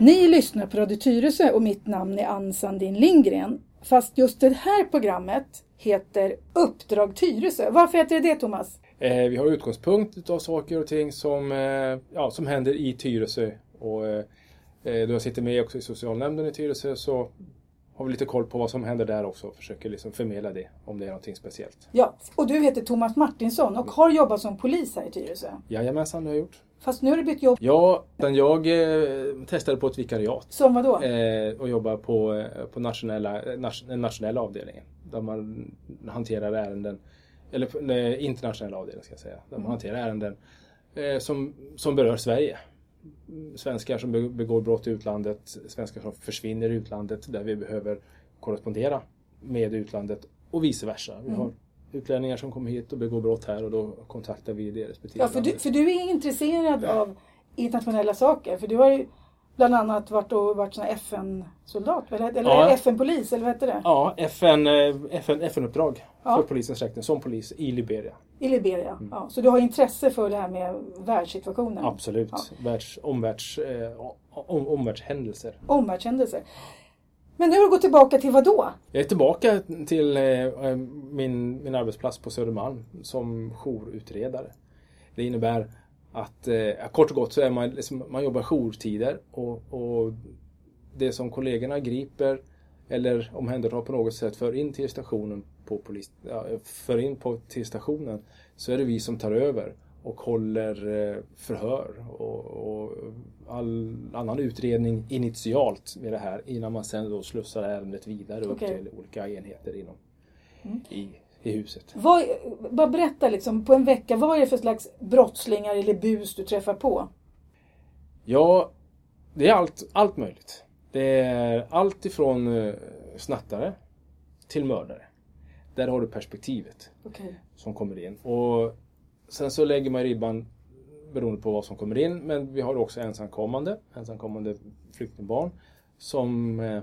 Ni lyssnar på Radio Tyresö och mitt namn är Ann Sandin Lindgren. Fast just det här programmet heter Uppdrag Tyresö. Varför heter det det Thomas? Eh, vi har utgångspunkt av saker och ting som, eh, ja, som händer i Tyresö. Och, eh, eh då jag sitter med också i socialnämnden i Tyresö så har vi lite koll på vad som händer där också och försöker liksom förmedla det om det är någonting speciellt. Ja, och du heter Thomas Martinsson och har jobbat som polis här i Tyresö. Jajamensan, det har jag gjort. Fast nu har du bytt jobb. Ja, men jag eh, testade på ett vikariat Som vad då? eh, och jobbar på, eh, på nationella, eh, den nationella avdelningen. Där man hanterar ärenden, eller nej, internationella avdelningen ska jag säga. Där man hanterar ärenden eh, som, som berör Sverige. Svenskar som be- begår brott i utlandet, svenskar som försvinner i utlandet där vi behöver korrespondera med utlandet och vice versa. Vi har utlänningar som kommer hit och begår brott här och då kontaktar vi det respektive Ja, för du, för du är intresserad av internationella saker. För du har ju bland annat varit, och varit FN-soldat, eller, eller Ja. FN-polis, eller vad heter det? Ja, FN, eh, FN, FN-uppdrag Ja. för polisens räkning som polis i Liberia. I Liberia. Mm. Ja, så du har intresse för det här med världssituationen? Absolut. Ja. Världs, omvärlds, eh, om, omvärldshändelser. Omvärldshändelser. Men nu har du gått tillbaka till vad då? Jag är tillbaka till eh, eh, min, min arbetsplats på Södermalm som jourutredare. Det innebär att eh, kort och gott så är man, liksom, man jobbar jourtider och, och det som kollegorna griper eller omhändertar på något sätt för in till stationen på polis, ja, för in på, till stationen så är det vi som tar över och håller eh, förhör och, och all annan utredning initialt med det här innan man sen då slussar ärendet vidare upp Okej. till olika enheter inom i, i huset. Vad, bara berätta liksom, på en vecka, vad är det för slags brottslingar eller bus du träffar på? Ja, det är allt, allt möjligt. Det är allt ifrån eh, snattare till mördare. Där har du perspektivet Okej. som kommer in. Och sen så lägger man ribban beroende på vad som kommer in. Men vi har också ensamkommande, ensamkommande flyktingbarn som, eh,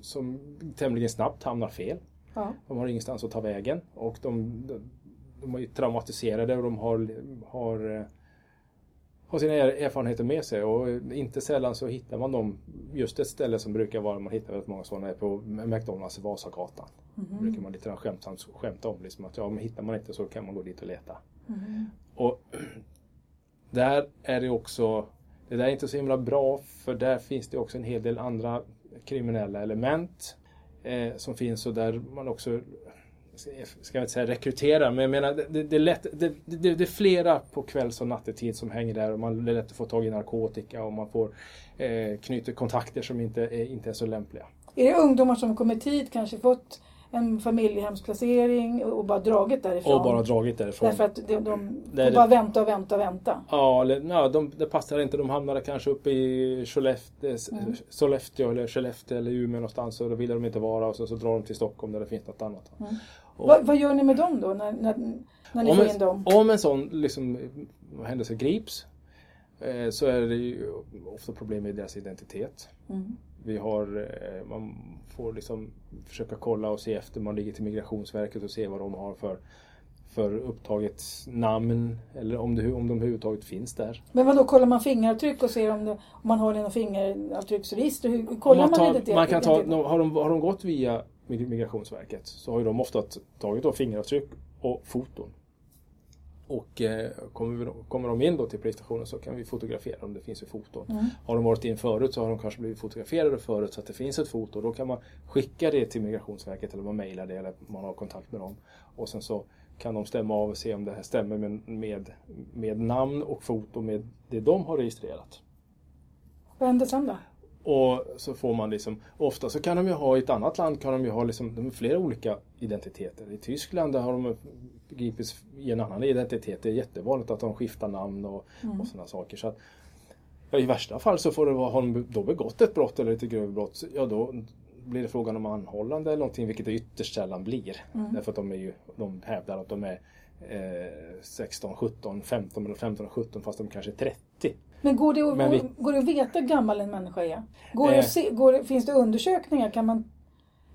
som tämligen snabbt hamnar fel. Ja. De har ingenstans att ta vägen och de, de, de är traumatiserade och de har, har, eh, har sina er- erfarenheter med sig och inte sällan så hittar man dem just ett ställe som brukar vara, man hittar väldigt många sådana, är på McDonalds i Vasagatan. brukar man lite skämtsamt skämta om liksom att ja, men hittar man inte så kan man gå dit och leta. Och där är det också, det där är inte så himla bra för där finns det också en hel del andra kriminella element eh, som finns och där man också ska jag inte säga rekrytera, men jag menar det, det, är lätt, det, det, det är flera på kvälls och nattetid som hänger där och man det är lätt att få tag i narkotika och man får eh, knyter kontakter som inte är, inte är så lämpliga. Är det ungdomar som kommit hit, kanske fått en familjehemsplacering och bara dragit därifrån? Och bara dragit därifrån. Därför att de, de får bara vänta och vänta och vänta. Ja, eller, ja de, det passar inte. De hamnade kanske uppe i Skellefteå, Sollefteå eller Skellefteå eller Umeå någonstans och då ville de inte vara och så, så drar de till Stockholm där det finns något annat. Och- Vad, vad gör ni med dem då, när, när, när ni om, får in dem? om en sån liksom, händelse grips eh, så är det ju ofta problem med deras identitet. Mm. Vi har, eh, man får liksom försöka kolla och se efter, man ligger till Migrationsverket och se vad de har för, för upptaget namn eller om, det, om de överhuvudtaget finns där. Men vad då kollar man fingeravtryck och ser om, det, om man har det något fingeravtrycksregister? Hur, hur kollar man, man, tar, identitet? man kan ta, har, de, har de gått via Mig- Migrationsverket så har ju de ofta tagit då fingeravtryck och foton. Och eh, kommer, vi, då- kommer de in då till polisstationen så kan vi fotografera om det finns ett foto. Mm. Har de varit in förut så har de kanske blivit fotograferade förut så att det finns ett foto. Då kan man skicka det till Migrationsverket eller man mejlar det eller man har kontakt med dem. Och sen så kan de stämma av och se om det här stämmer med, med, med namn och foto med det de har registrerat. Vad händer sen då? Och så får man liksom, ofta så kan de ju ha i ett annat land kan de ju ha liksom, de flera olika identiteter. I Tyskland där har de gripits i en annan identitet. Det är jättevanligt att de skiftar namn och, och sådana saker. Så att, ja, I värsta fall så får det vara, har de då begått ett brott eller ett grövre brott, ja då blir det frågan om anhållande eller någonting, vilket det ytterst sällan blir. Därför att de, är ju, de hävdar att de är eh, 16, 17, 15 eller 15 och 17 fast de kanske är 30. Men går det att, Men vi- går, det att veta hur gammal en människa är? Går det Eh. att se, går det, finns det undersökningar? Kan man,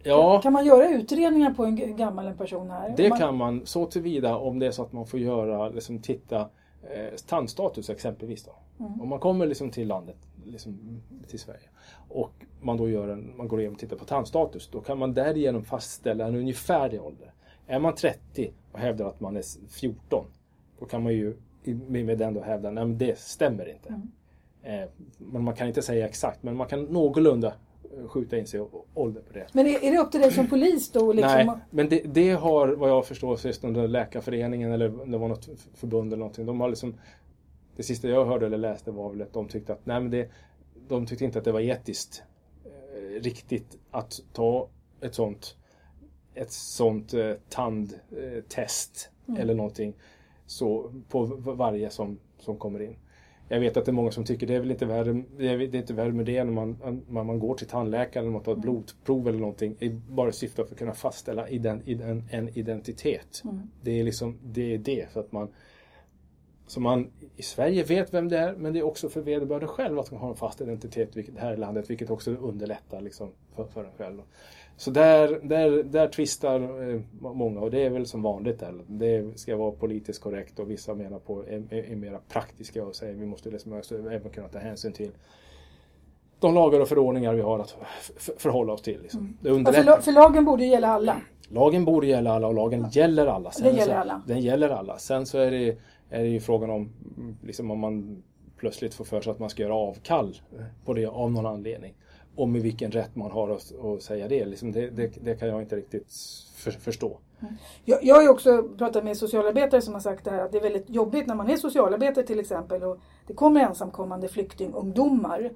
Ja, kan man göra utredningar på en g- gammal en person här? Det man, kan man så tillvida om det är så att man får göra, liksom titta eh, tandstatus exempelvis. Då. Mm. Om man kommer liksom till landet, liksom, till Sverige. Och man då gör en, man går igenom och tittar på tandstatus. Då kan man därigenom fastställa en ungefärlig ålder. Är man 30 och hävdar att man är 14, då kan man ju med den då hävda att det stämmer inte. Mm. Eh, men man kan inte säga exakt, men man kan någorlunda eh, skjuta in sig ålder på det. Men är, är det upp till dig som polis då? Liksom? Nej, men det, det, har vad jag förstår under Läkarföreningen eller det var något förbund eller någonting. De har liksom, det sista jag hörde eller läste var väl att de tyckte att nej, men det, de tyckte inte att det var etiskt eh, riktigt att ta ett sånt ett sånt eh, tandtest mm. eller någonting så på varje som, som kommer in. Jag vet att det är många som tycker det är väl inte värre, det är, inte värre med det när man, när man går till tandläkaren man tar ett mm. blodprov eller någonting. I bara syfte att kunna fastställa ident, en, en identitet. Mm. Det är liksom det, är det för att man så man i Sverige vet vem det är men det är också för vederbörande själv att man har en fast identitet vilket, här i landet vilket också underlättar liksom för, för en själv. Så där, där, där tvistar eh, många och det är väl som vanligt. Där. Det ska vara politiskt korrekt och vissa menar på är, är, mera praktiska och säger vi måste liksom även kunna ta hänsyn till de lagar och förordningar vi har att förhålla oss till. Liksom. Mm. Det för, för, lagen borde gälla alla. Lagen borde gälla alla och lagen ja. gäller alla. Sen, gäller alla. den gäller alla. Sen så är det, är det ju frågan om liksom om man plötsligt får för sig att man ska göra avkall på det av någon anledning och med vilken rätt man har att, att säga det. Liksom det, det, det, kan jag inte riktigt för, förstå. Mm. Jag, jag har också pratat med socialarbetare som har sagt det här att det är väldigt jobbigt när man är socialarbetare till exempel och det kommer ensamkommande flyktingungdomar.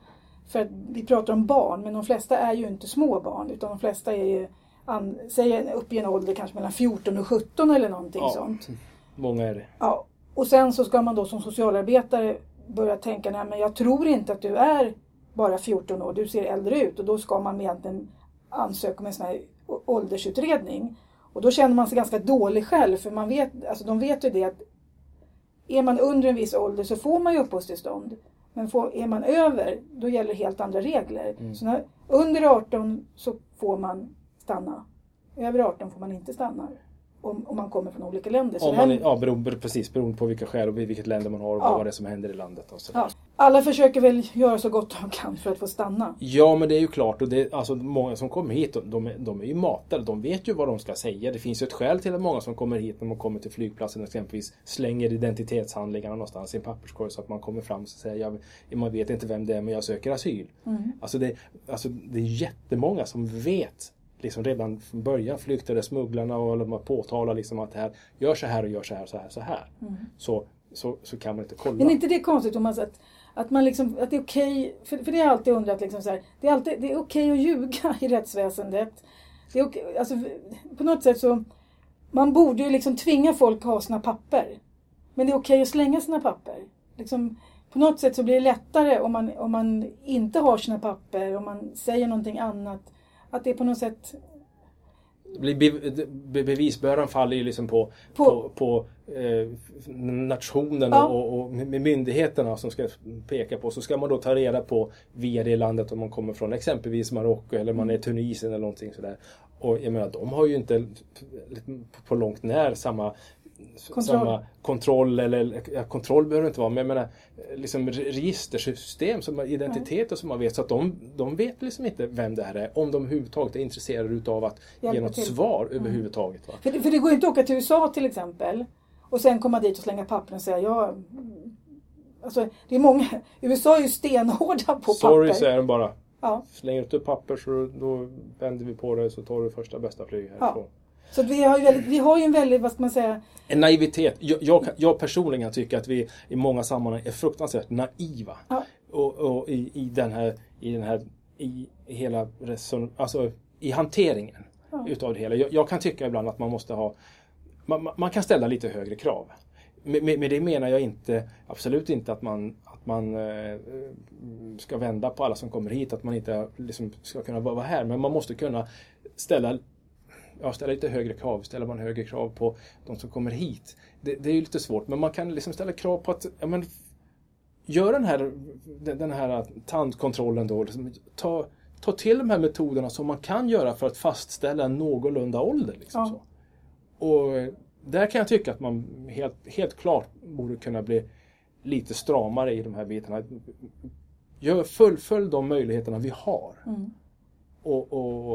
För att vi pratar om barn men de flesta är ju inte små barn utan de flesta är ju an, säg upp i en ålder kanske mellan 14 och 17 eller någonting ja, sånt. Många är det. Ja. Och sen så ska man då som socialarbetare börja tänka, nej men jag tror inte att du är bara 14 år, du ser äldre ut och då ska man egentligen ansöka om en sån här åldersutredning. Och då känner man sig ganska dålig själv för man vet, alltså de vet ju det att är man under en viss ålder så får man ju uppehållstillstånd. Men får, är man över, då gäller helt andra regler. Mm. Så när, under 18 så får man stanna. Över 18 får man inte stanna om, om man kommer från olika länder. om man, här... ja, beroende, precis, beroende på vilka skäl och vilket länder man har och ja. vad det är som händer i landet. Och så. Ja. Alla försöker väl göra så gott de kan för att få stanna. Ja, men det är ju klart. Och det, alltså, många som kommer hit, de, är, de är ju matade. De vet ju vad de ska säga. Det finns ju ett skäl till att många som kommer hit när man kommer till flygplatsen exempelvis slänger identitetshandlingarna någonstans i en papperskorg så att man kommer fram och säger jag, man vet inte vem det är men jag söker asyl. Mm. Alltså, det, alltså det är jättemånga som vet liksom redan från början flyktade smugglarna och de påtalar liksom att det här, gör så här och gör så här, så här, så här. Mm. Så, så, så kan man inte kolla. Men är inte det konstigt Thomas att, att, man liksom, att det är okej, okay, för, för det har jag alltid undrat, liksom så här, det är, alltid, det är okej okay att ljuga i rättsväsendet. Det är okay, alltså, på något sätt så, man borde ju liksom tvinga folk att ha sina papper. Men det är okej att slänga sina papper. Liksom, på något sätt så blir det lättare om man, om man inte har sina papper, om man säger någonting annat att det på något sätt bevisbördan faller ju liksom på, på, på, på nationen ja. och, och, med myndigheterna som ska peka på. Så ska man då ta reda på via det landet om man kommer från exempelvis Marocko eller man är Tunisien eller någonting sådär. Och jag menar, de har ju inte på långt när samma kontroll. samma kontroll eller ja, kontroll behöver det inte vara men jag menar liksom registersystem, som identiteter som man vet så att de, de vet liksom inte vem det här är om de överhuvudtaget är intresserade utav att Hjälpa ge något till. svar mm. överhuvudtaget. Va? För, det, för det går ju inte att åka till USA till exempel och sen komma dit och slänga pappren och säga ja Alltså, det är många, USA är ju stenhårda på papper. Sorry säger de bara. Ja. Slänger du inte papper så då vänder vi på det så tar du första bästa flyg härifrån. Ja. Så vi har, ju väldigt, vi har ju en väldigt, vad ska man säga? En naivitet. Jag, jag, jag personligen tycker att vi i många sammanhang är fruktansvärt naiva. Ja. Och, och i, i, den här, i den här, i hela reson, alltså i hanteringen ja. utav det hela. Jag, jag, kan tycka ibland att man måste ha, man, man kan ställa lite högre krav. Med, med, med, det menar jag inte, absolut inte att man, att man eh, ska vända på alla som kommer hit, att man inte liksom ska kunna vara här. Men man måste kunna ställa ja, ställa lite högre krav. Ställer man högre krav på de som kommer hit. Det, det är ju lite svårt, men man kan liksom ställa krav på att ja, men, gör den här, den här tandkontrollen då. Liksom, ta, ta till de här metoderna som man kan göra för att fastställa en någorlunda ålder. Liksom, ja. så. Och där kan jag tycka att man helt, helt klart borde kunna bli lite stramare i de här bitarna. Gör, fullfölj de möjligheterna vi har. Mm. Och, och,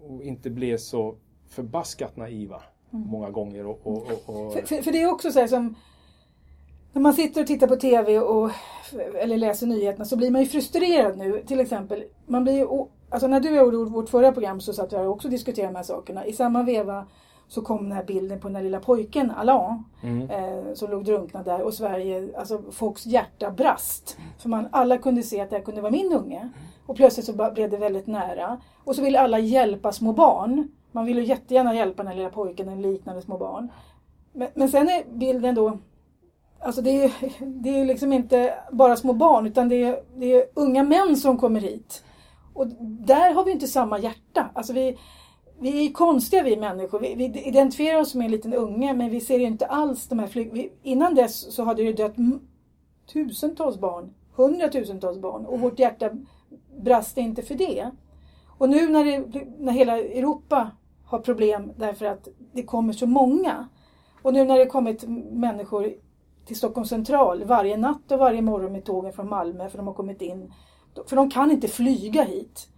och inte bli så förbaskat naiva många gånger. Och, och, För, för, för det är också så här som när man sitter och tittar på TV och, eller läser nyheterna så blir man ju frustrerad nu. Till exempel, man blir alltså när du jag gjorde vårt förra program så satt vi här och också diskuterade de här sakerna. I samma veva så kom den här bilden på den här lilla pojken, Alain, Mm. eh, som låg drunknad där och Sverige, alltså folks hjärta brast. För man, alla kunde se att det här kunde vara min unge. Och plötsligt så blev det väldigt nära. Och så ville alla hjälpa små barn. Man ville jättegärna hjälpa den här lilla pojken eller liknande små barn. Men, men sen är bilden då Alltså det är, det är liksom inte bara små barn utan det är, det är unga män som kommer hit. Och där har vi inte samma hjärta. Alltså vi, vi är konstiga vi människor. Vi, vi identifierar oss med en liten unge men vi ser ju inte alls de här flyg... Vi, innan dess så hade det dött tusentals barn. Hundratusentals barn. Och vårt hjärta brast inte för det. Och nu när, det, när hela Europa har problem därför att det kommer så många. Och nu när det kommit människor till Stockholm central varje natt och varje morgon med tågen från Malmö för de har kommit in. För de kan inte flyga hit.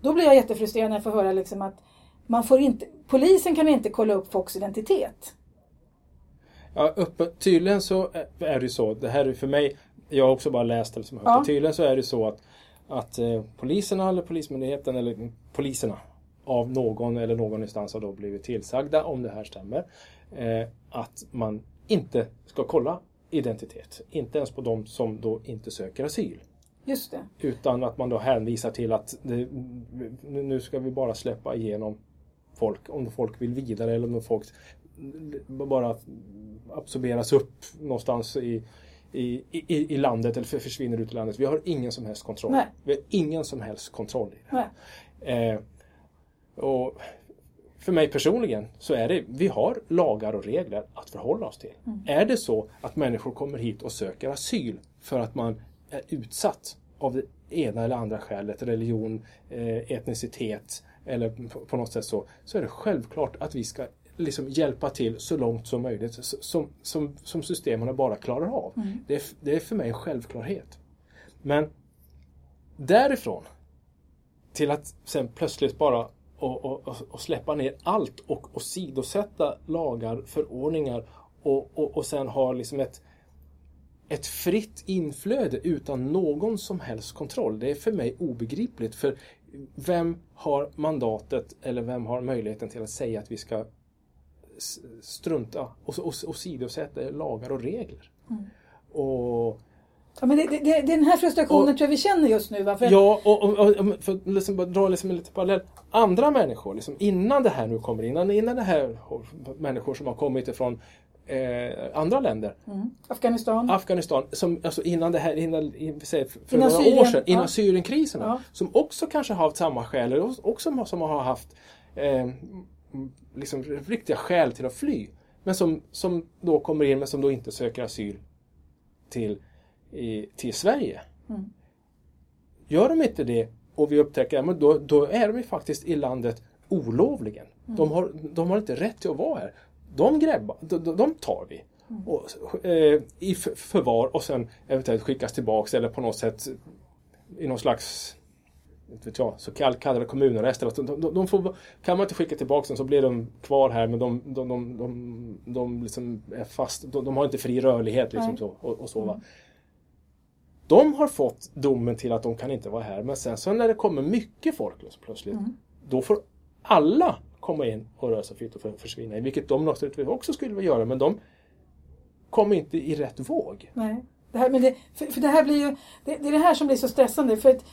Då blir jag jättefrustrerad när jag får höra liksom att man får inte, polisen kan inte kolla upp folks identitet. Ja, uppe, tydligen så är det så. Det här är för mig, jag har också bara läst det som hört Ja. Tydligen så är det så att, att eh, poliserna eller Polismyndigheten eller poliserna av någon eller någon instans har då blivit tillsagda, om det här stämmer, eh, att man inte ska kolla identitet. Inte ens på de som då inte söker asyl. Just det. Utan att man då hänvisar till att det, nu ska vi bara släppa igenom folk, om folk vill vidare eller om folk bara absorberas upp någonstans i, i, i, i landet eller försvinner ut i landet. Vi har ingen som helst kontroll. Nej. Vi har ingen som helst kontroll i det. Nej. Eh, och för mig personligen så är det, vi har lagar och regler att förhålla oss till. Är det så att människor kommer hit och söker asyl för att man är utsatt av det ena eller andra skälet, religion, eh, etnicitet eller på, något sätt så, så är det självklart att vi ska liksom hjälpa till så långt som möjligt som, som, som systemen bara klarar av. Det, är, det är för mig en självklarhet. Men därifrån till att sen plötsligt bara och, och, och, släppa ner allt och, och sidosätta lagar, förordningar och, och, och sen ha liksom ett, ett fritt inflöde utan någon som helst kontroll. Det är för mig obegripligt. För vem har mandatet eller vem har möjligheten till att säga att vi ska strunta och, och, och sidosätta lagar och regler? Och Ja, men det, det, det, den här frustrationen Och- tror jag vi känner just nu. Va? För Ja, och, och, och för att liksom bara dra liksom en lite parallell. Andra människor, liksom, innan det här nu kommer, innan, innan det här människor som har kommit ifrån eh, andra länder, Mm. Afghanistan. Afghanistan, som, alltså innan det här, innan, säger för Innan några Syrien, år sedan, innan ja. Syrienkriserna, Ja. som också kanske har haft samma skäl, eller också som, som har haft eh, liksom riktiga skäl till att fly, men som, som då kommer in men som då inte söker asyl till, i, till Sverige. Mm. Gör de inte det och vi upptäcker att då, då är de ju faktiskt i landet olovligen. Mm. De, har, de har inte rätt till att vara här. De grabbar, de, de- tar vi. Mm. Och, eh, I för- förvar och sen eventuellt skickas tillbaks eller på något sätt i någon slags inte vet jag, så kall- kallade kommunarrest. De, de, de får, kan man inte skicka tillbaka dem så blir de kvar här men de, de, de, de, de liksom är fast. De, de har inte fri rörlighet liksom så, och, och så. Va? De har fått domen till att de kan inte vara här men sen så när det kommer mycket folk plötsligt då får alla komma in och röra sig fritt och för- försvinna. Vilket de naturligtvis också skulle vilja göra men de kommer inte i rätt våg. Nej. Det här, men det, för, för det här blir ju, det, det är det här som blir så stressande. För, att,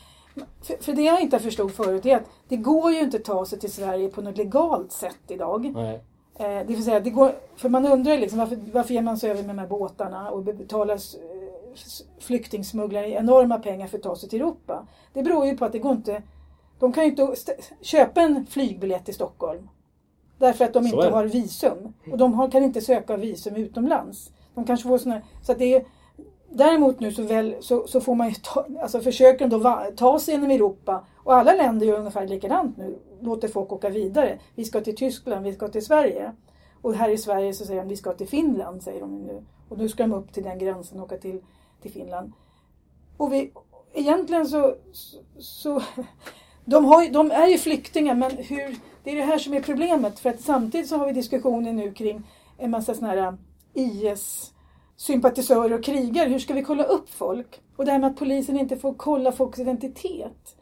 för, för det jag inte förstod förut är att det går ju inte att ta sig till Sverige på något legalt sätt idag. Nej. Eh, det vill säga, det går, för man undrar ju liksom varför, varför ger man sig över med de här båtarna och betalar flyktingsmugglare enorma pengar för att ta sig till Europa. Det beror ju på att det går inte, de kan ju inte köpa en flygbiljett till Stockholm. Därför att de Så inte har visum. Och de har, kan inte söka visum utomlands. De kanske får såna, så att det är, Däremot nu så, väl, så, så får man ju ta, alltså försöker de då va, ta sig genom Europa och alla länder gör ungefär likadant nu. Låter folk åka vidare. Vi ska till Tyskland, vi ska till Sverige. Och här i Sverige så säger de vi ska till Finland säger de nu. Och nu ska de upp till den gränsen och åka till, till Finland. Och vi, egentligen så, så de, har, de är ju flyktingar men hur, det är det här som är problemet för att samtidigt så har vi diskussioner nu kring en massa sådana här eh, IS sympatisörer och krigare. Hur ska vi kolla upp folk? Och det här med att polisen inte får kolla folks identitet.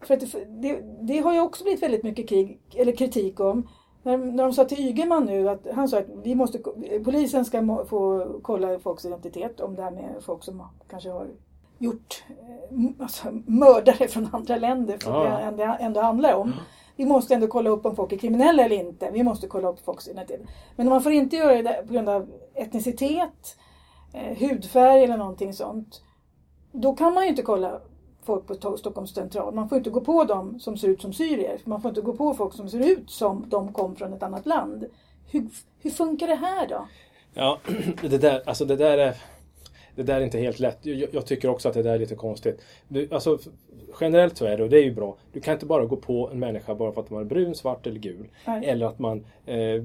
För att det, det, det har ju också blivit väldigt mycket krig, eller kritik om. När, när de sa till Ygeman nu att han sa att vi måste, polisen ska må, få kolla folks identitet om det här med folk som kanske har gjort eh, alltså, mördare från andra länder, för ja. det ändå handlar om. Vi måste ändå kolla upp om folk är kriminella eller inte. Vi måste kolla upp folks identitet. Men man får inte göra det på grund av etnicitet, eh, hudfärg eller någonting sånt. Då kan man ju inte kolla folk på Stockholms central. Man får inte gå på dem som ser ut som syrier. Man får inte gå på folk som ser ut som de kom från ett annat land. Hur, hur funkar det här då? Ja, det där, alltså det där är det där är inte helt lätt. Jag, jag, tycker också att det där är lite konstigt. Du, alltså, generellt så är det, och det är ju bra, du kan inte bara gå på en människa bara för att man är brun, svart eller gul. Nej. Eller att man, eh,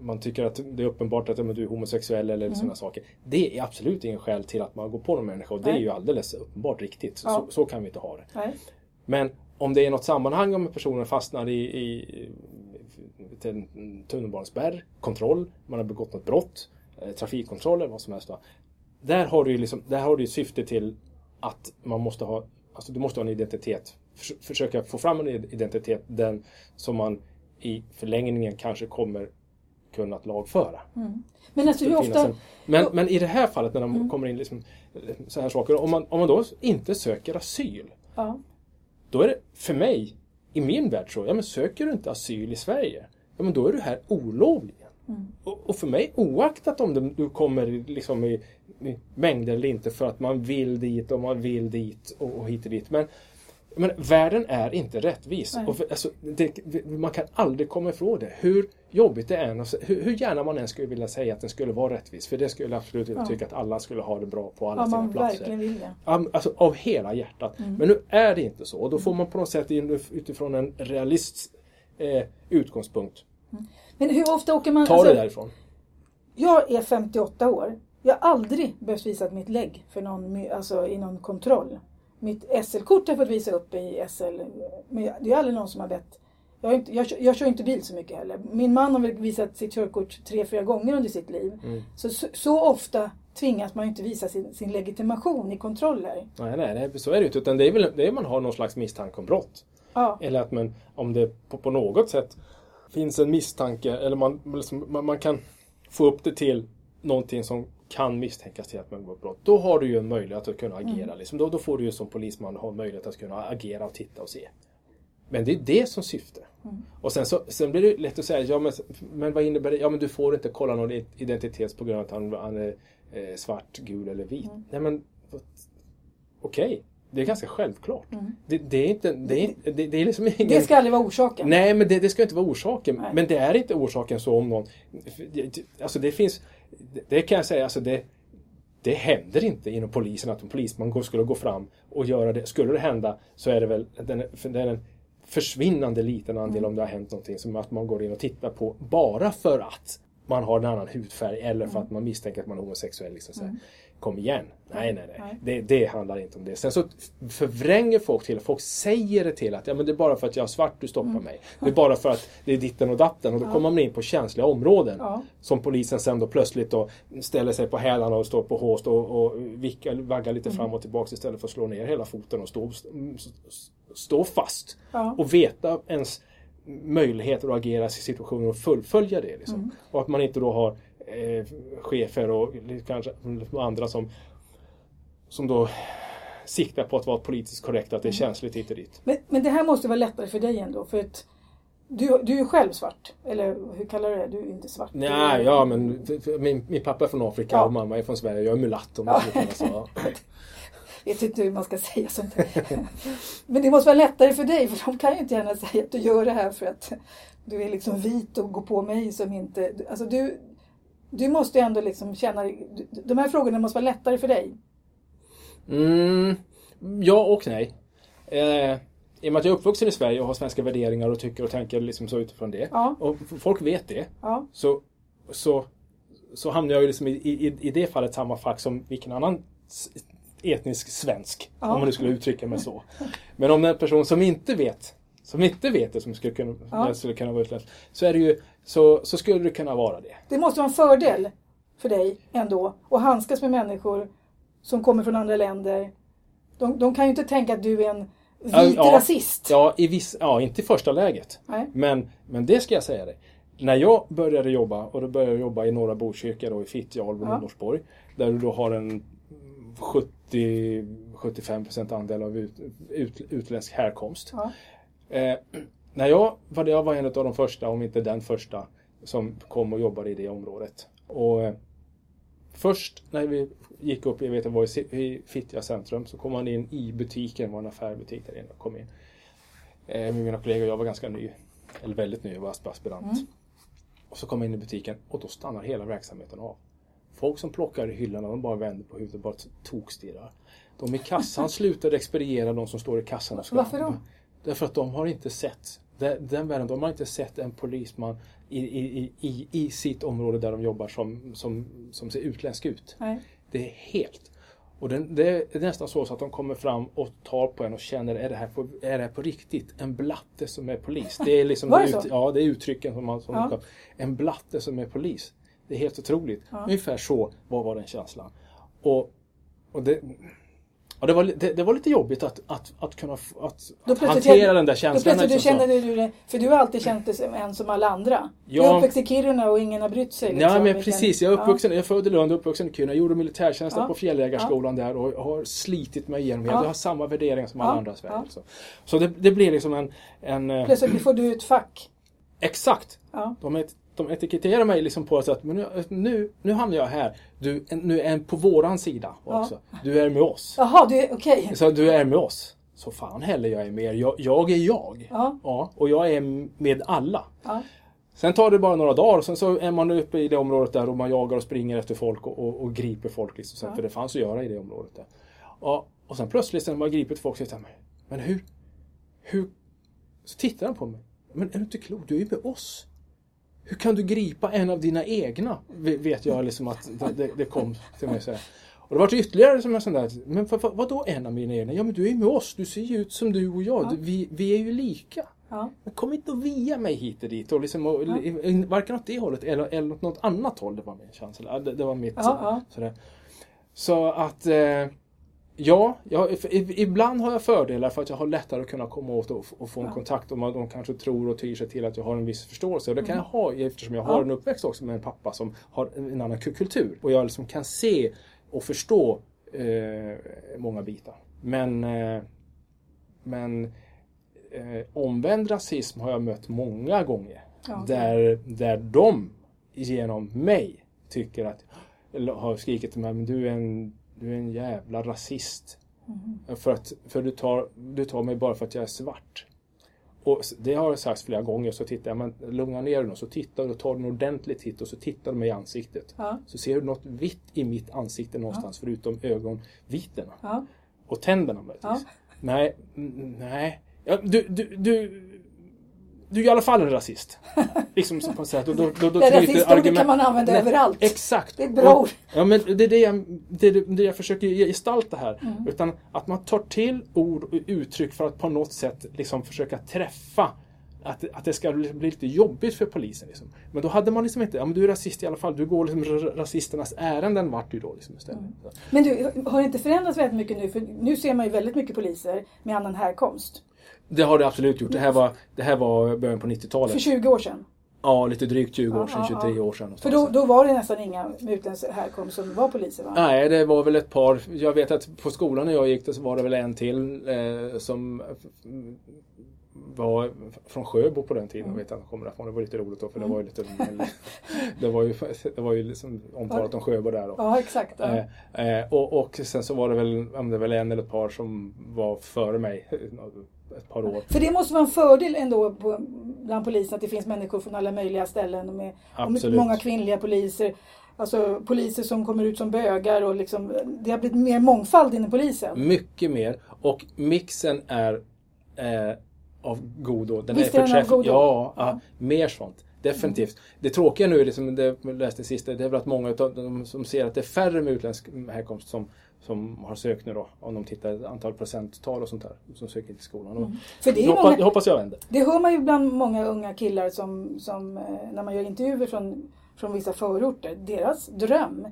man tycker att det är uppenbart att men, du är homosexuell eller mm. sådana saker. Det är absolut ingen skäl till att man går på någon människa och det Nej. är ju alldeles uppenbart riktigt. Ja. Så, så, kan vi inte ha det. Nej. Men om det är något sammanhang om personen fastnar i, i en tunnelbanespärr, kontroll, man har begått något brott, eh, trafikkontroll eller vad som helst. Där har du ju liksom, där har du syfte till att man måste ha, alltså du måste ha en identitet. För, försöka få fram en identitet, den som man i förlängningen kanske kommer kunna lagföra. Mm. Men alltså ofta... En, men, men i det här fallet när de mm. kommer in liksom, så här saker, om man, om man då inte söker asyl, ja. då är det för mig, i min värld så, ja men söker du inte asyl i Sverige, ja men då är du här olovligen. Mm. Och, och, för mig oaktat om du kommer liksom i mängder eller inte för att man vill dit och man vill dit och, och hit och dit. Men, men världen är inte rättvis. Och för, alltså, det, man kan aldrig komma ifrån det. Hur jobbigt det är, hur, hur gärna man än skulle vilja säga att den skulle vara rättvis. För det skulle absolut inte ja. tycka att alla skulle ha det bra på alla ja, sina platser. Alltså, av hela hjärtat. Mm. Men nu är det inte så. Och då får man på något sätt utifrån en realist eh, utgångspunkt. Mm. Men hur ofta åker man... Ta alltså, det därifrån. Jag är 58 år. Jag har aldrig behövt visa mitt lägg för någon, alltså, i någon kontroll. Mitt SL-kort har jag fått visa upp i SL, men det är aldrig någon som har bett. Jag, inte, jag, jag, kör inte bil så mycket heller. Min man har väl visat sitt körkort tre, fyra gånger under sitt liv. Mm. Så, så, så, ofta tvingas man inte visa sin, sin, legitimation i kontroller. Nej, nej, nej, så är det inte. Utan det är väl det är man har någon slags misstanke om brott. Ja. Eller att man, om det på, på något sätt finns en misstanke eller man, liksom, man, man kan få upp det till någonting som kan misstänkas till att man begår brott. Då har du ju en möjlighet att kunna agera. Mm. Liksom. Då, då får du ju som polisman ha möjlighet att kunna agera och titta och se. Men det är det som syfte. Mm. Och sen, så, sen blir det lätt att säga, ja men, men vad innebär det? Ja men du får inte kolla någon identitet på grund av att han, han är eh, svart, gul eller vit. Mm. Nej men okej. Okay. Det är ganska självklart. Mm. Det, det, är inte, det, är, det, det är liksom ingen... Det ska aldrig vara orsaken. Nej, men det, det ska inte vara orsaken. Nej. Men det är inte orsaken så om någon... Alltså det finns det kan jag säga, alltså det, det händer inte inom polisen att en polisman skulle gå fram och göra det. Skulle det hända så är det väl den, är en försvinnande liten andel mm. om det har hänt någonting som att man går in och tittar på bara för att man har en annan hudfärg eller för mm. att man misstänker att man är homosexuell. Liksom, mm. Kom igen! Nej, nej, nej. Det, det, handlar inte om det. Sen så förvränger folk till Folk säger det till att ja, men det är bara för att jag är svart du stoppar mm. mig. Det är bara för att det är ditten och datten. Och då ja. kommer man in på känsliga områden. Ja. Som polisen sen då plötsligt då ställer sig på hälarna och står på håst och, och vickar, vaggar lite mm. fram och tillbaka istället för att slå ner hela foten och stå, stå fast. Ja. Och veta ens möjligheter att agera i situationer och fullfölja det. Liksom. Mm. Och att man inte då har eh, chefer och kanske andra som, som då siktar på att vara politiskt korrekt, att det är mm. känsligt hit och dit. Men, men det här måste vara lättare för dig ändå, för att du, du är själv svart, eller hur kallar du det? Du är inte svart. Nej, ja men min, min pappa är från Afrika ja. och mamma är från Sverige. Jag är mulatt om man ja. så. vet inte hur man ska säga sånt. Men det måste vara lättare för dig, för de kan ju inte gärna säga att du gör det här för att du är liksom vit och går på mig som inte... Alltså du, du måste ju ändå liksom känna... De här frågorna måste vara lättare för dig. Mm, ja och nej. Eh, I och med att jag är uppvuxen i Sverige och har svenska värderingar och tycker och tänker liksom så utifrån det. Ja. Och folk vet det. Ja. Så, så, så hamnar jag ju liksom i, i, i det fallet samma fack som vilken annan etnisk svensk. Ja. Om man nu skulle uttrycka mig så. Men om det är en person som inte vet, som inte vet det, som skulle kunna, Ja. skulle kunna vara utländsk, så, är det ju, så, så skulle det kunna vara det. Det måste vara en fördel för dig ändå att handskas med människor som kommer från andra länder. De, de kan ju inte tänka att du är en vit Ja, ja. rasist. Ja, i viss, ja, inte i första läget. Nej. Men, men det ska jag säga dig. När jag började jobba, och då började jag jobba i Norra Botkyrka då, i Fittja, Albo och Ja. Norsborg. Där du då har en 70-75% andel av ut, ut, utländsk härkomst. Ja. Eh, när jag var, jag var en av de första, om inte den första, som kom och jobbade i det området. Och eh, Först när vi gick upp, jag vet jag var i Fittja centrum, så kom man in i butiken, det var en affärbutik där inne. Kom in eh, mina kollegor, jag var ganska ny, eller väldigt ny, jag var aspirant. Mm. Och så kom jag in i butiken och då stannar hela verksamheten av. Folk som plockar i hyllorna, de bara vänder på huvudet och bara tokstirrar. De i kassan slutade expediera de som står i kassan. Och ska, Varför då? Därför att de har inte sett, den, den världen, de har inte sett en polisman i, i, i- i, sitt område där de jobbar som, som, som ser utländsk ut. Nej. Det är helt. Och den, det är nästan så, att de kommer fram och tar på en och känner, är det här på, är det här på riktigt? En blatte som är polis. Det är liksom det ut? Ja, det är uttrycken som man som Ja. man- En blatte som är polis. Det är helt otroligt. Ja. Ungefär så var, var den känslan. Och, och det, ja, det, var, det, det var lite jobbigt att, att, att kunna att, Då plötsligt- hantera den där Då känslan. plötsligt du liksom kände du för du har alltid känt dig som en som alla andra. Du Ja. är uppväxt i Kiruna och ingen har brytt sig. liksom, Ja men vilken- precis, jag är uppvuxen, jag är född i Lund, uppvuxen i Kiruna, gjorde militärtjänsten Ja. på fjälljägarskolan där och har slitit mig igenom det. Ja. Jag har samma värderingar som alla Ja. andra i Sverige. Ja. alltså. Så det, det blir liksom en... en eh, Plötsligt får du ett fack. exakt! Ja. De, et, de etiketterar mig liksom på så att men nu, nu, nu hamnar jag här. Du nu är en på våran sida Ja. också. Du är med oss. Jaha, du är okej. Så du är med oss. Så fan heller jag är med er. Jag, jag är jag. Ja. Ja, och jag är med alla. Ja. Sen tar det bara några dagar och sen så är man uppe i det området där och man jagar och springer efter folk och, och, och griper folk. Liksom, Ja. För det fanns att göra i det området. Där. Ja, och sen plötsligt sen man har gripit folk så säger men hur, hur... Så tittar han på mig. Men är du inte klok? Du är ju med oss. Hur kan du gripa en av dina egna? Vet jag liksom att det, det, kom till mig så här. Och det var ytterligare som en sån där, men vad, vad, vadå en av mina egna? Ja men du är med oss, du ser ju ut som du och jag. Ja. Vi, vi är ju lika. Ja. Men kom inte och via mig hit och dit. Och liksom, och, Ja. Varken åt det hållet eller, eller åt något annat håll. Det var min känsla. Det, det var mitt... Sådär. Så att... Eh, ja, jag, ibland har jag fördelar för att jag har lättare att kunna komma åt och, och få en Ja. kontakt. Man, de kanske tror och tyr sig till att jag har en viss förståelse. Och det kan jag ha eftersom jag Mm. Ja. har en uppväxt också med en pappa som har en annan ku- kultur. Och jag liksom kan se och förstå eh, många bitar. Men... Eh, men eh, omvänd rasism har jag mött många gånger. Ja. Där, där de genom mig tycker att, eller har skrikit till mig, men du är en, du är en jävla rasist. Mhm. För, att, för du, tar, du tar mig bara för att jag är svart. Och det har jag sagt flera gånger, så tittar jag, men lugna ner dig så tittar du tar en ordentlig titt och så tittar du mig i ansiktet. Ja. Så ser du något vitt i mitt ansikte någonstans förutom ögonvitorna. Ja. Och tänderna möjligtvis. Ja. Nej, mm, nej. Ja, du, du, du, du är i alla fall en rasist. Liksom på sätt. Och då, då, då Det rasistordet kan man använda Nej, överallt. Exakt. Det är ett bra ord. Ja, men det är det jag, det, är det jag försöker gestalta här. Mm. Utan att man tar till ord och uttryck för att på något sätt liksom försöka träffa att, att det ska bli lite jobbigt för polisen. Liksom. Men då hade man liksom inte, ja men du är rasist i alla fall, du går liksom ra- rasisternas ärenden vart du då liksom istället. Mm. Men du, har det inte förändrats väldigt mycket nu? För nu ser man ju väldigt mycket poliser med annan härkomst. Det har det absolut gjort. Det här var, det här var början på 90-talet. För 20 år sedan. Ja, lite drygt 20 år sedan, ja, 23 ja. år sedan. För då, då var det nästan inga med utländsk härkomst som var poliser va? Nej, det var väl ett par. Jag vet att på skolan när jag gick det så var det väl en till eh, som mm, var från Sjöbo på den tiden. Mm. Jag vet han kommer därifrån. Det var lite roligt då för det var ju lite det var ju, det var ju liksom omtalat om Sjöbo där då. Ja, exakt. Ja. Eh, eh, och, och sen så var det väl, om det var en eller ett par som var före mig ett par år. För det måste vara en fördel ändå på, bland polisen att det finns människor från alla möjliga ställen. Och med, och många kvinnliga poliser. Alltså poliser som kommer ut som bögar och liksom, det har blivit mer mångfald inom polisen. Mycket mer. Och mixen är eh, av godo. Den Visst är är den av godo? Ja, ja. Ja. mer sånt. Definitivt. Det tråkiga nu, är det som det jag läste sist, det är väl att många av de som ser att det är färre med utländsk härkomst som, som har sökt nu då. Om de tittar antal procenttal och sånt där som söker till skolan. Och För det, hoppas, många, hoppas jag vänder. det hör man ju bland många unga killar som, som eh, när man gör intervjuer från, från vissa förorter. Deras dröm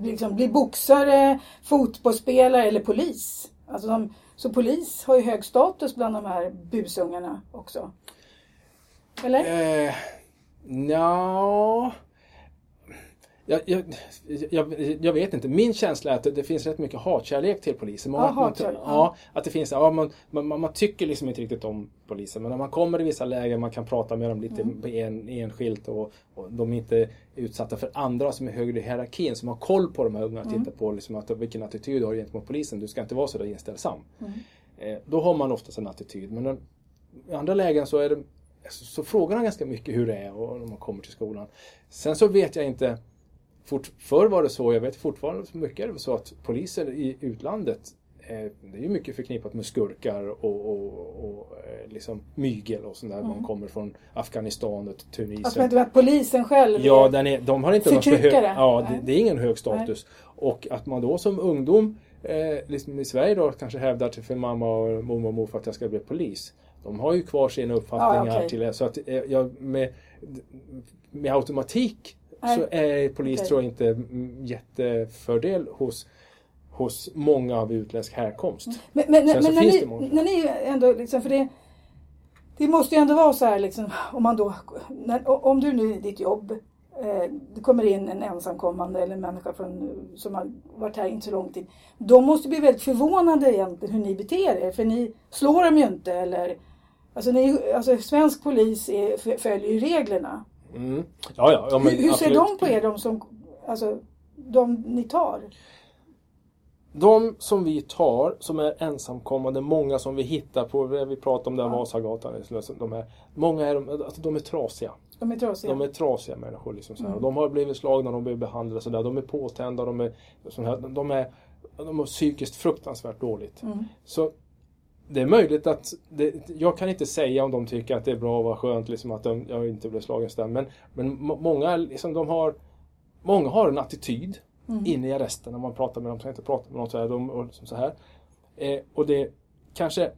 liksom, bli boxare, fotbollsspelare eller polis. Alltså de, så polis har ju hög status bland de här busungarna också. Eller? Eh, Nja... Jag, jag, jag, jag vet inte. Min känsla är att det finns rätt mycket hatkärlek till polisen. Ja, hatkärlek, ja. ja, att det finns, ja, man, man, man tycker liksom inte riktigt om polisen. Men när man kommer i vissa lägen, man kan prata med dem lite Mm. en, enskilt och, och de är inte utsatta för andra som är högre i hierarkin, som har koll på de här unga och Mm. tittar på liksom att, vilken attityd du har gentemot polisen. Du ska inte vara så där inställsam. Mm. Eh, då har man oftast en attityd. Men i andra lägen så är det så, så frågar han ganska mycket hur det är och när man kommer till skolan. Sen så vet jag inte Fort, förr var det så, jag vet fortfarande så mycket är det så att poliser i utlandet eh, det är ju mycket förknippat med skurkar och, och, och eh, liksom mygel och sånt där. De kommer från Afghanistan och Tunisien. Alltså men att polisen själv Ja, den är, de har inte någon för hög, ja, det, Nej. det är ingen hög status. Och att man då som ungdom eh, liksom i Sverige då kanske hävdar till sin mamma och mormor och morfar att jag ska bli polis. De har ju kvar sina uppfattningar Ja, okej. till det. Så att eh, jag, med, med automatik Nej. så är polis Okej. tror jag inte mm, jättefördel hos, hos många av utländsk härkomst. Men, men, så men när, ni, när ni ändå, liksom, för det, det måste ju ändå vara så här liksom, om man då, när, om du nu i ditt jobb, eh, det kommer in en ensamkommande eller en människa från, som har varit här inte så lång tid. De måste bli väldigt förvånade egentligen hur ni beter er, för ni slår dem ju inte eller Alltså, ni, alltså svensk polis är, följer ju reglerna. Mm. Ja, ja, ja, men hur, hur ser de på er, de som, alltså, de ni tar? De som vi tar, som är ensamkommande, många som vi hittar på, vi pratar om den Ja. Vasagatan, de är, många är, de, alltså, de är trasiga. De är trasiga? De är trasiga människor. Liksom så här. Mm. De har blivit slagna, de blir behandlade sådär. De är påtända, de är, sån här, de är, de är psykiskt fruktansvärt dåligt. Mm. Så det är möjligt att, det, jag kan inte säga om de tycker att det är bra och vad skönt liksom, att de, jag inte blev slagen sådär. Men, men må- många, liksom, de har, många har en attityd Mm. inne i arresten när man pratar med dem. Så jag inte pratar med dem så här. De, och, liksom så här. Eh, och det kanske,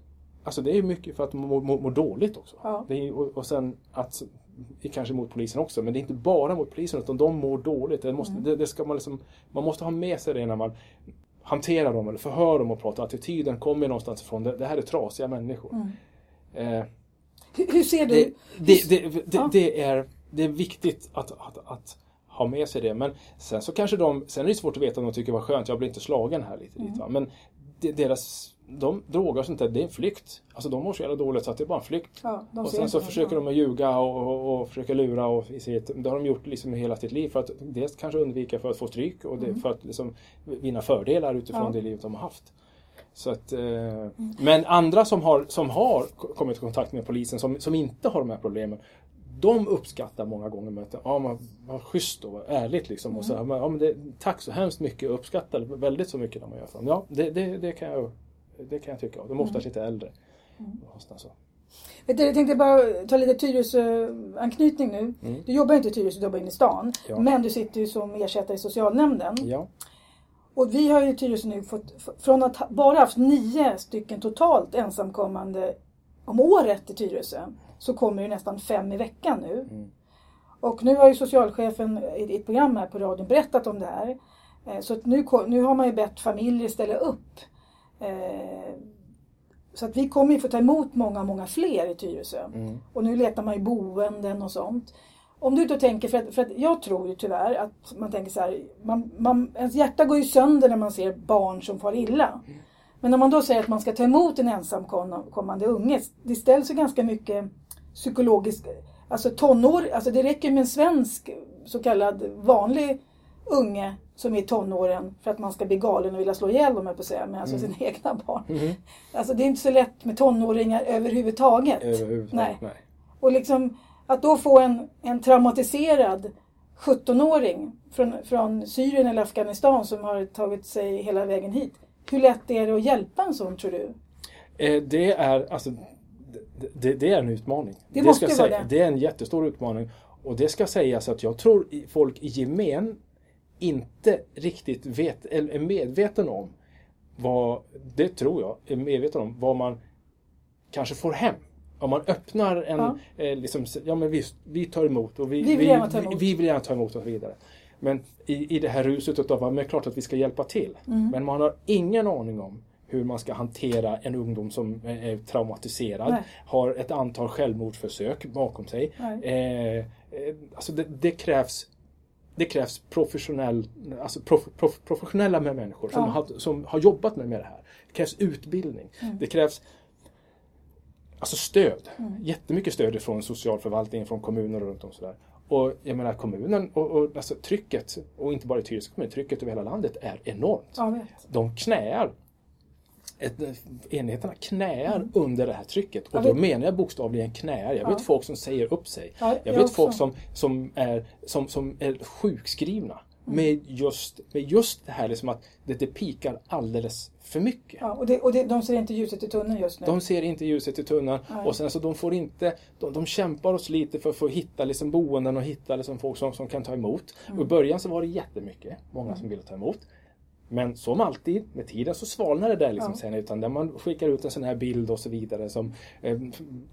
alltså det är mycket för att de mår, mår, mår dåligt också. Ja. Är, och, och sen att, det kanske mot polisen också, men det är inte bara mot polisen utan de mår dåligt. Det måste, Mm. det, det ska man, liksom, man måste ha med sig det när man hanterar dem eller förhör dem och pratar. Attityden kommer någonstans ifrån. Det, det här är trasiga människor. Mm. Eh, Hur, hur ser du? det, det, det, det, Ja. det, är, det är viktigt att, att, att ha med sig det. Men sen så kanske de, sen är det svårt att veta om de tycker vad skönt, jag blir inte slagen här lite Mm. dit. Va? Men det, deras, de droger och sånt där, det är en flykt. Alltså de mår så jävla dåligt så att det är bara en flykt. Ja, och sen så försöker de att ljuga och, och, och försöka lura. Och det har de gjort liksom hela sitt liv för att dels kanske undvika för att få stryk och det, för att liksom vinna fördelar utifrån Mm. Ja. det livet de har haft. Så att, eh, Men andra som har, som har kommit i kontakt med polisen som, som inte har de här problemen de uppskattar många gånger med att ja, man var schysst och var ärligt. Liksom, och så, men, ja, men det, tack så hemskt mycket, uppskattar väldigt så mycket när man gör så. Ja, det, det, det, kan jag, det kan jag tycka. De är oftast lite äldre. Och så. Vet du, jag tänkte bara ta lite Tyresö-anknytning nu. Mm. Du jobbar inte i Tyresö, du jobbar inne i stan. Ja. Men du sitter ju som ersättare i socialnämnden. Ja. Och vi har ju i Tyresö nu fått, från att bara haft nio stycken totalt ensamkommande om året i Tyresö, så kommer det nästan fem i veckan nu. Mm. Och nu har ju socialchefen i ett program här på radion berättat om det här. Eh, Så nu, nu har man ju bett familjer ställa upp. Eh, Så att vi kommer ju få ta emot många, många fler i Tyresö. Mm. Och nu letar man ju boenden och sånt. Om du då tänker, för att, för att jag tror ju tyvärr att man tänker så här, man, man, ens hjärta går ju sönder när man ser barn som far illa. Men om man då säger att man ska ta emot en ensamkommande unge, det ställs ju ganska mycket psykologiskt, alltså tonår, alltså det räcker med en svensk så kallad vanlig unge som är i tonåren för att man ska bli galen och vilja slå ihjäl dem, på att säga, med alltså sina egna barn. Mhm. Alltså det är inte så lätt med tonåringar överhuvudtaget. Överhuvudtaget, Nej. nej. Och liksom att då få en, en traumatiserad 17-åring från, från Syrien eller Afghanistan som har tagit sig hela vägen hit. Hur lätt är det att hjälpa en sån tror du? Eh, Det är alltså det, det, det är en utmaning. Det måste ska vara säga, det. det är en jättestor utmaning. Och det ska sägas att jag tror folk i gemen inte riktigt vet, eller är medveten om vad, det tror jag, är medveten om vad man kanske får hem. Om man öppnar en, Ja. eh, liksom, ja men visst, vi tar emot och vi, Vi vill gärna ta emot. Vi, vi vill gärna ta emot och så vidare. Men i, i det här ruset utav att det är klart att vi ska hjälpa till. Mm. Men man har ingen aning om hur man ska hantera en ungdom som är traumatiserad, Nej. har ett antal självmordsförsök bakom sig. Eh, eh, alltså det, det krävs det krävs professionell, alltså prof, prof, professionella med människor som, Ja. har, som har jobbat med, med det här. Det krävs utbildning. Mm. Det krävs alltså stöd. Mm. Jättemycket stöd från socialförvaltningen, från kommuner och runt om sådär. Och jag menar kommunen och, och alltså trycket, och inte bara i Tyresö kommun, trycket över hela landet är enormt. De knäar ett, enheterna knäar under det här trycket. Och Jag då vet. menar jag bokstavligen knäar. Jag Ja. vet folk som säger upp sig. Ja, Jag jag vet också. folk som, som, är, som, som är sjukskrivna Mm. med, just, med just det här liksom att det, det pikar alldeles för mycket. Ja, och det, och det, de ser inte ljuset i tunneln just nu. De ser inte ljuset i tunneln Nej. och sen så de får inte, de, de kämpar oss lite för att få hitta liksom boenden och hitta liksom folk som, som kan ta emot. Mm. Och I början så var det jättemycket, många som ville ta emot. Men som alltid, med tiden så svalnar det där liksom Ja. sen utan där man skickar ut en sån här bild och så vidare som eh, På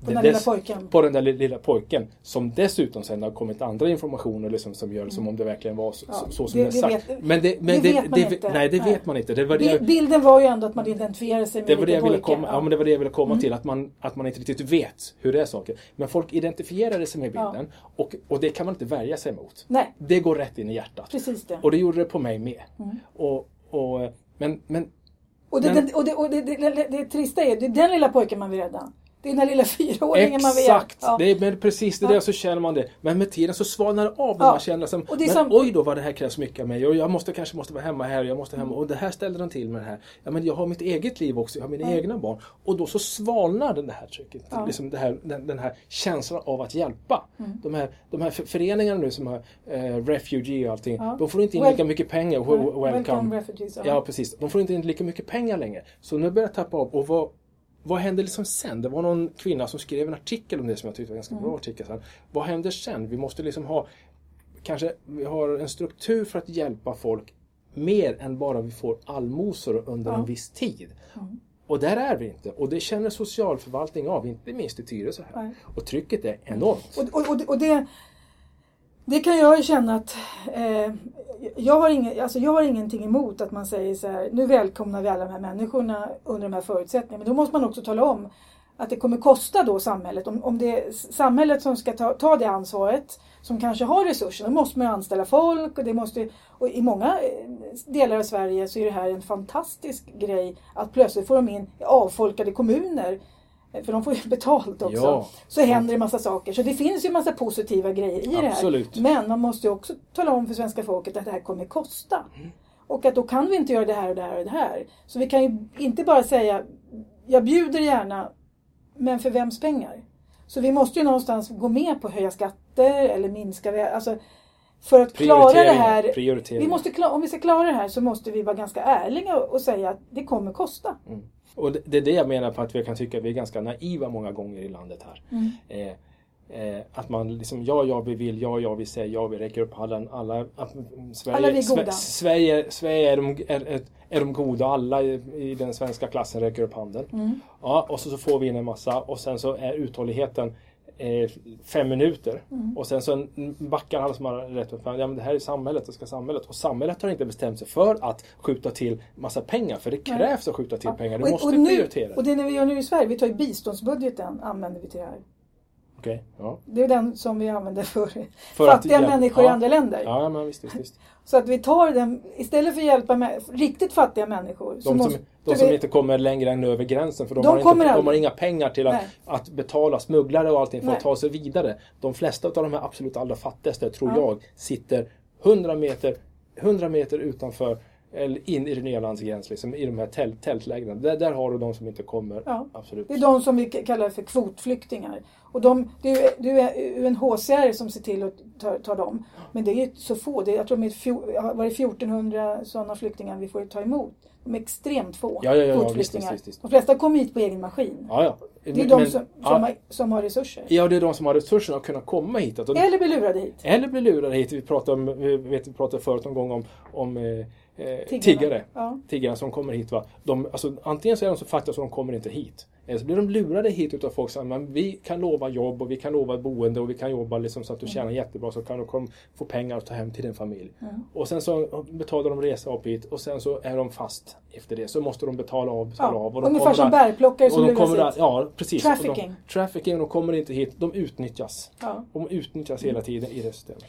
den där lilla pojken. på den där li- lilla pojken som dessutom sen har kommit andra informationer liksom som gör det som om det verkligen var så, Mm. Ja, så, så som det- det, är sagt. vet- men det, men det vet man det, inte. Nej, det Nej. vet man inte. Det var det, Bilden var ju ändå att man identifierade sig med det var det jag ville komma, ja. men det var det jag ville komma Mm. till, att man, att man inte riktigt vet hur det är saker. Men folk identifierade sig med Ja. bilden och, och det kan man inte värja sig mot. Nej, Det går rätt in i hjärtat. precis det. Och det gjorde det på mig med. Mm. Och, och, men, men Och, det, Men- det, och, det, och det, det, det, det trista är, det är den lilla pojken man vill rädda. Det är den lilla fyraåringen man vill Exakt! Ja. Det är men precis det Ja. där så känner man det. Men med tiden så svalnar det av när Ja. man känner som, Och det men som- oj då vad det här krävs mycket av mig och jag måste kanske måste vara hemma här, jag måste hem och det här ställde den till med det här. Ja men jag har mitt eget liv också, jag har mina Ja. egna barn. Och då så svalnar det här trycket, Ja. liksom det här, den, den här känslan av att hjälpa. Mm. De, här, de här för- föreningarna nu som har eh, Refugee och allting, Ja. de får inte in lika mycket pengar. Wel- Welcome. Welcome refugees. Ja. Ja, precis. De får inte in lika mycket pengar längre. Så nu börjar jag tappa av. Och vad, vad hände liksom sen? Det var någon kvinna som skrev en artikel om det som jag tyckte var en ganska Mm. bra artikel. Sen. Vad händer sen? Vi måste liksom ha kanske vi har en struktur för att hjälpa folk mer än bara vi får allmosor under Ja. en viss tid. Mm. Och där är vi inte. Och det känner socialförvaltning av, inte minst i Tyresö här. Nej. Och trycket är enormt. Och, och, och, det- och det, det kan jag känna att eh, jag, har ingen, alltså jag har ingenting emot att man säger så här, nu välkomnar vi alla de här människorna under de här förutsättningarna. Men då måste man också tala om att det kommer kosta då samhället. Om, om det är samhället som ska ta, ta det ansvaret, som kanske har resurser, då måste man ju anställa folk. Och, det måste, och i många eh, delar av Sverige så är det här en fantastisk grej att plötsligt får de in avfolkade kommuner eh, För de får ju betalt också. Ja. Så händer det massa saker. Så det finns ju massa positiva grejer i Absolut. det här. Men man måste ju också tala om för svenska folket att det här kommer kosta. Och att då kan vi inte göra det här och det här och det här. Så vi kan ju inte bara säga jag bjuder gärna men för vems pengar? Så vi måste ju någonstans gå med på att höja skatter eller minska alltså för att klara det här. Vi måste, om vi ska klara det här så måste vi vara ganska ärliga och och säga att det kommer kosta. Mm. Och det, det är det jag menar på att vi kan tycka att vi är ganska naiva många gånger i landet här. Mm. Eh, eh, att man liksom, ja, ja, vi vill, ja, ja, vi säger, ja, vi räcker upp handen. Alla, att, mm, Sverige, Alla är goda. Sve- Sverige, Sverige är, de, är, är, de goda, alla i, i den svenska klassen räcker upp handen. Mm. Ja, och så, så får vi in en massa och sen så är uthålligheten fem minuter. Mm. Och sen så backar alla som har rätt upp. Ja, men det här är samhället, det ska samhället. Och samhället har inte bestämt sig för att skjuta till massa pengar. För det krävs att skjuta till pengar. Du Och- måste och nu- prioritera. Och det vi gör nu i Sverige, vi tar ju biståndsbudgeten använder vi till det här. Okej, ja. Det är den som vi använder för, För att fattiga hjälp- människor ja. i andra länder. Ja, men visst, visst, visst. Så att vi tar den, istället för att hjälpa med, riktigt fattiga människor. De, som, måste de som vi, inte kommer längre än över gränsen för de, De har, kommer inte, de har inga pengar till att, att betala smugglare och allting för Nej. att ta sig vidare. De flesta av de här absolut allra fattigaste, tror Ja. jag, sitter 100 meter, 100 meter utanför eller in i det nya landets liksom, i de här tält, tältlägren. Där, där har du de som inte kommer. Ja. Absolut. det är de som vi kallar för kvotflyktingar. Och de, det är, det är UNHCR som ser till att ta, ta dem. Men det är ju så få. Det är, jag tror de är var det 1400 sådana flyktingar vi får ta emot. De är extremt få Ja, ja, ja, visst, visst, visst. De flesta kommer hit på egen maskin. Ja, ja. Det är de Men- som, som, ja, har, som har resurser. ja, det är de som har resurserna att kunna komma hit. De, Eller blir lurade hit. Eller blir lurade hit. Vi pratade, om, vi vet, vi pratade förut en gång om, om eh, eh, tiggare. Ja. Tiggare som kommer hit. Va? De, alltså, antingen så är de så fattiga så de kommer inte hit. Eller så blir de lurade hit utav folk som men vi kan lova jobb och vi kan lova boende och vi kan jobba liksom så att du Mm. tjänar jättebra så kan du kom, få pengar att ta hem till din familj. Mm. Och sen så betalar de resa upp hit och sen så är de fast efter det. Så måste de betala av, betala Ja. av. Och de Ungefär som bärplockare som luras hit. Ja, precis. Trafficking. Och de, trafficking. De kommer inte hit. De utnyttjas. Ja. De utnyttjas hela tiden i det systemet.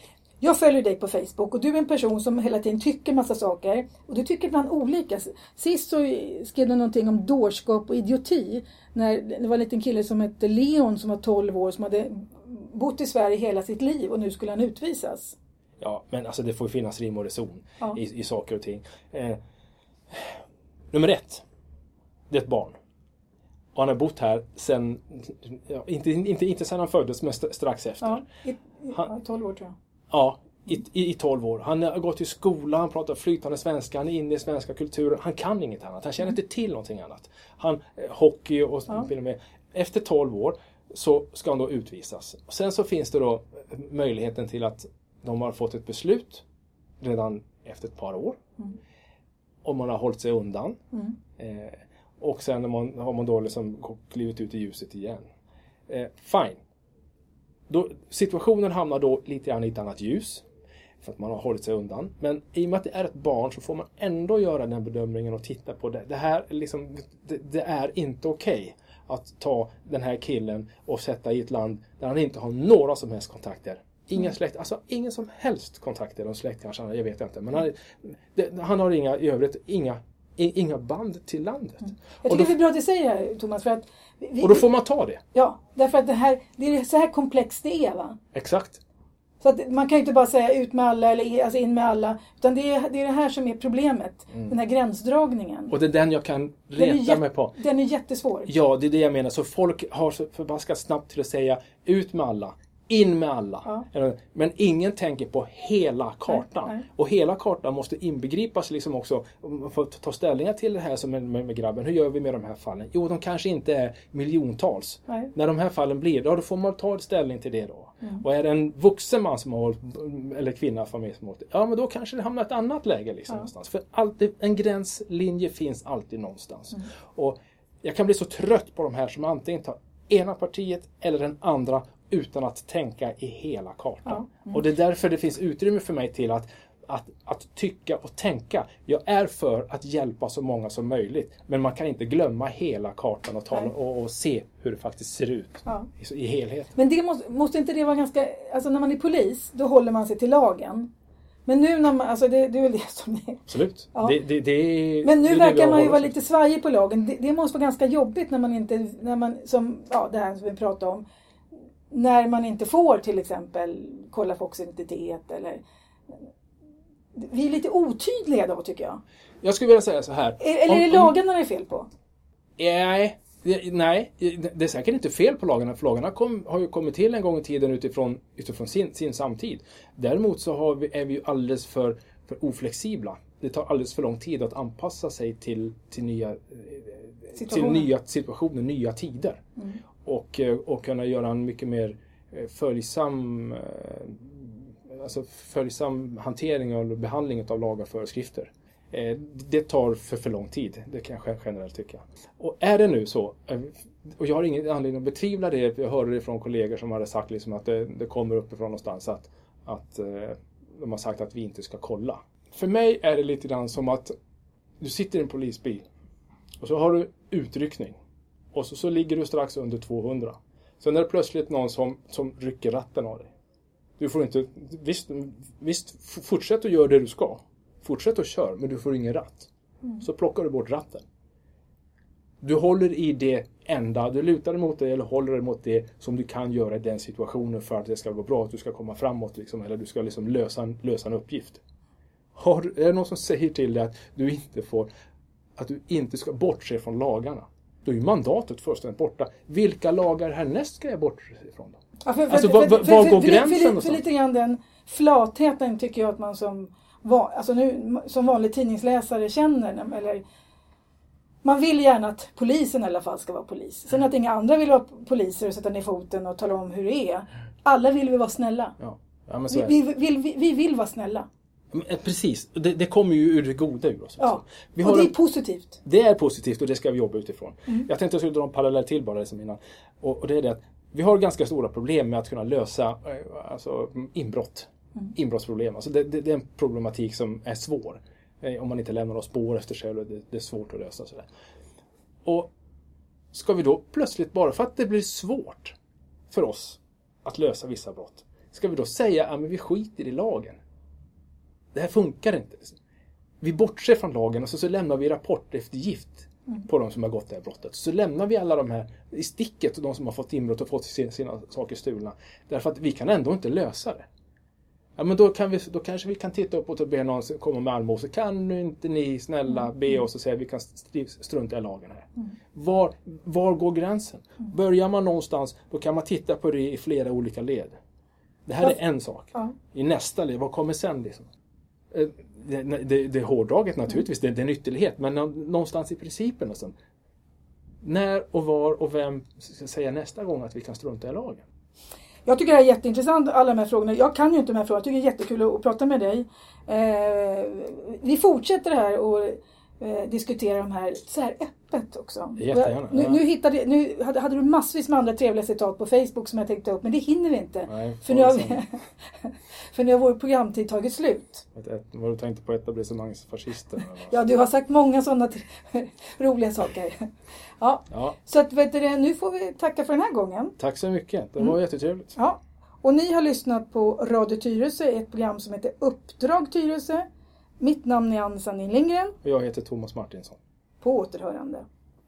Jag följer dig på Facebook och du är en person som hela tiden tycker massa saker. Och du tycker ibland olika. Sist så skrev du någonting om dårskap och idioti. När det var en liten kille som hette Leon som var 12 år som hade bott i Sverige hela sitt liv och nu skulle han utvisas. Ja, men alltså det får ju finnas rim och reson Ja. i, i saker och ting. Eh, nummer ett. Det är ett barn. Och han har bott här sen, ja, inte, inte, inte sen han föddes, men st- strax efter. Ja, Han- ja, 12 år tror jag. Ja, i, i, i 12 år. Han har gått i skola, han pratar flytande svenska, han är inne i svenska kulturen. Han kan inget annat, han känner inte till någonting annat. Han, eh, hockey och Ja. till och med. Efter 12 år så ska han då utvisas. Sen så finns det då eh, möjligheten till att de har fått ett beslut redan efter ett par år. Mm. Om man har hållit sig undan. Mm. Eh, och sen har man, har man då liksom klivit ut i ljuset igen. Eh, fine. Då, situationen hamnar då lite grann i ett annat ljus. För att man har hållit sig undan. Men i och med att det är ett barn så får man ändå göra den bedömningen och titta på det. Det här är liksom, det, det är inte okej att ta den här killen och sätta i ett land där han inte har några som helst kontakter. Inga släkt, alltså ingen som helst kontakter. De släkt kanske, jag vet inte. Men han, det, han har inga, i övrigt inga, inga band till landet. Jag Och tycker då, det är bra att du säger det här Thomas. För att vi, och då får man ta det. Ja, därför att det, här, det är så här komplext det är. Va? Exakt. Så att man kan ju inte bara säga ut med alla eller alltså in med alla. Utan det är det, är det här som är problemet. Den här gränsdragningen. Mm. Och det är den jag kan reta mig på. den är jättesvår. Ja, det är det jag menar. Så folk har så förbaskat snabbt till att säga ut med alla, in med alla. Ja. Men ingen tänker på hela kartan. Nej, nej. Och hela kartan måste inbegripas liksom också. man får ta ställningar till det här som med, med, med grabben. Hur gör vi med de här fallen? Jo, de kanske inte är miljontals. Nej. När de här fallen blir, då får man ta ställning till det då. Mm. Och är det en vuxen man som har hållit, eller kvinna, familj som har hållit, ja men då kanske det hamnar ett annat läge liksom Ja. någonstans. För alltid, en gränslinje finns alltid någonstans. Mm. Och jag kan bli så trött på de här som antingen tar ena partiet eller den andra utan att tänka i hela kartan. Ja. Och det är därför det finns utrymme för mig till att, att, att tycka och tänka. Jag är för att hjälpa så många som möjligt. Men man kan inte glömma hela kartan och, tala, och, och se hur det faktiskt ser ut Ja. i, i helheten. Men det måste, måste inte det vara ganska... Alltså när man är polis, då håller man sig till lagen. Men nu när man... Alltså det, det är väl det som är. Absolut. Ja. Det, det, det Men nu verkar man ju vara lite svajig på lagen. Det, det måste vara ganska jobbigt när man inte, när man, som, ja det här som vi pratade om. När man inte får till exempel kolla folks identitet eller... Vi är lite otydliga då tycker jag. Jag skulle vilja säga så här. Eller är det lagarna det är fel på? Nej, det- nej, det är säkert inte fel på lagarna. För lagarna kom, har ju kommit till en gång i tiden utifrån, utifrån sin, sin samtid. Däremot så vi, är vi ju alldeles för, för oflexibla. Det tar alldeles för lång tid att anpassa sig till, till, nya, eh, till Situationen. nya situationer, nya tider. Mm. Och, eh, och kunna göra en mycket mer eh, följsam, eh, alltså följsam hantering och behandling av lagar och föreskrifter. Det tar för, för lång tid, det kan jag generellt tycka. Och är det nu så, och jag har ingen anledning att betvivla det, jag hörde det från kollegor som hade sagt liksom att det, det kommer uppifrån någonstans att, att de har sagt att vi inte ska kolla. För mig är det lite grann som att du sitter i en polisbil och så har du utryckning och så, så ligger du strax under 200. Sen är det plötsligt någon som, som rycker ratten av dig. Du får inte, visst, visst fortsätt att göra det du ska. Fortsätt att köra, men du får ingen ratt. Så plockar du bort ratten. Du håller i det enda, du lutar emot det eller håller emot det som du kan göra i den situationen för att det ska gå bra, att du ska komma framåt liksom, eller du ska liksom lösa, en, lösa en uppgift. Har, är det någon som säger till dig att du inte får, att du inte ska bortse från lagarna? Då är ju mandatet fullständigt borta. Vilka lagar härnäst ska jag bort ifrån då? Ja, för, Alltså, för, var- för, var- var för, går gränsen för, för, lite grann den flatheten tycker jag att man som, alltså nu, som vanlig tidningsläsare känner. Eller, man vill gärna att polisen i alla fall ska vara polis. Sen att inga andra vill vara poliser och sätta ner foten och tala om hur det är. Alla vill vi vara snälla. Ja, ja Vi, vi, vill, vi, vi vill vara snälla. Eh, Precis, det, det kommer ju ur det goda ur oss. Ja. alltså. Vi och det är en, positivt. det är positivt och det ska vi jobba utifrån. Mm. Jag tänkte jag skulle dra en parallell till bara som innan. Och, och det är det att vi har ganska stora problem med att kunna lösa eh, alltså, inbrott. Mm. Inbrottsproblem. Alltså det, det, det är en problematik som är svår. Eh, Om man inte lämnar några spår efter sig. Det, det är svårt att lösa. Sådär. Och ska vi då plötsligt, bara för att det blir svårt för oss att lösa vissa brott, ska vi då säga att vi skiter i lagen? Det här funkar inte. Vi bortser från lagen och så, så lämnar vi rapport efter gift på de som har gått det här brottet. Så lämnar vi alla de här i sticket, de som har fått inbrott och fått sina, sina saker stulna. Därför att vi kan ändå inte lösa det. Ja, men då, kan vi, då kanske vi kan titta uppåt och be någon komma med allmosor. Kan nu inte ni snälla be oss och säga att vi kan st- strunta i lagen här? Var, var går gränsen? Börjar man någonstans, då kan man titta på det i flera olika led. Det här är en sak. Ja. I nästa led, vad kommer sen? Liksom? Eh, det, det, det är hårdraget naturligtvis, det, det är en ytterlighet, men någonstans i principen. Och sen. När och var och vem ska säga nästa gång att vi kan strunta i lagen? Jag tycker det här är jätteintressant, alla de här frågorna. Jag kan ju inte de här frågorna. Jag tycker det är jättekul att, prata med dig. Eh, vi fortsätter här och eh, diskutera de här så här öppet också. Jättegärna, Nu, nu, hittade, nu hade, hade du massvis med andra trevliga citat på Facebook som jag tänkte upp, men det hinner vi inte. Nej, för, nu har vi, för nu har vår programtid tagit slut. Ett- ett- Vad du tänkte på etablissemangsfascister? Ja, du har sagt många sådana roliga saker. Ja, ja, så att, vet du, nu får vi tacka för den här gången. tack så mycket, det Mm. var jättetrevligt. Ja, och ni har lyssnat på Radio Tyresö, ett program som heter Uppdrag Tyresö. Mitt namn är Ann Sandin Lindgren. Och jag heter Thomas Martinsson. På återhörande.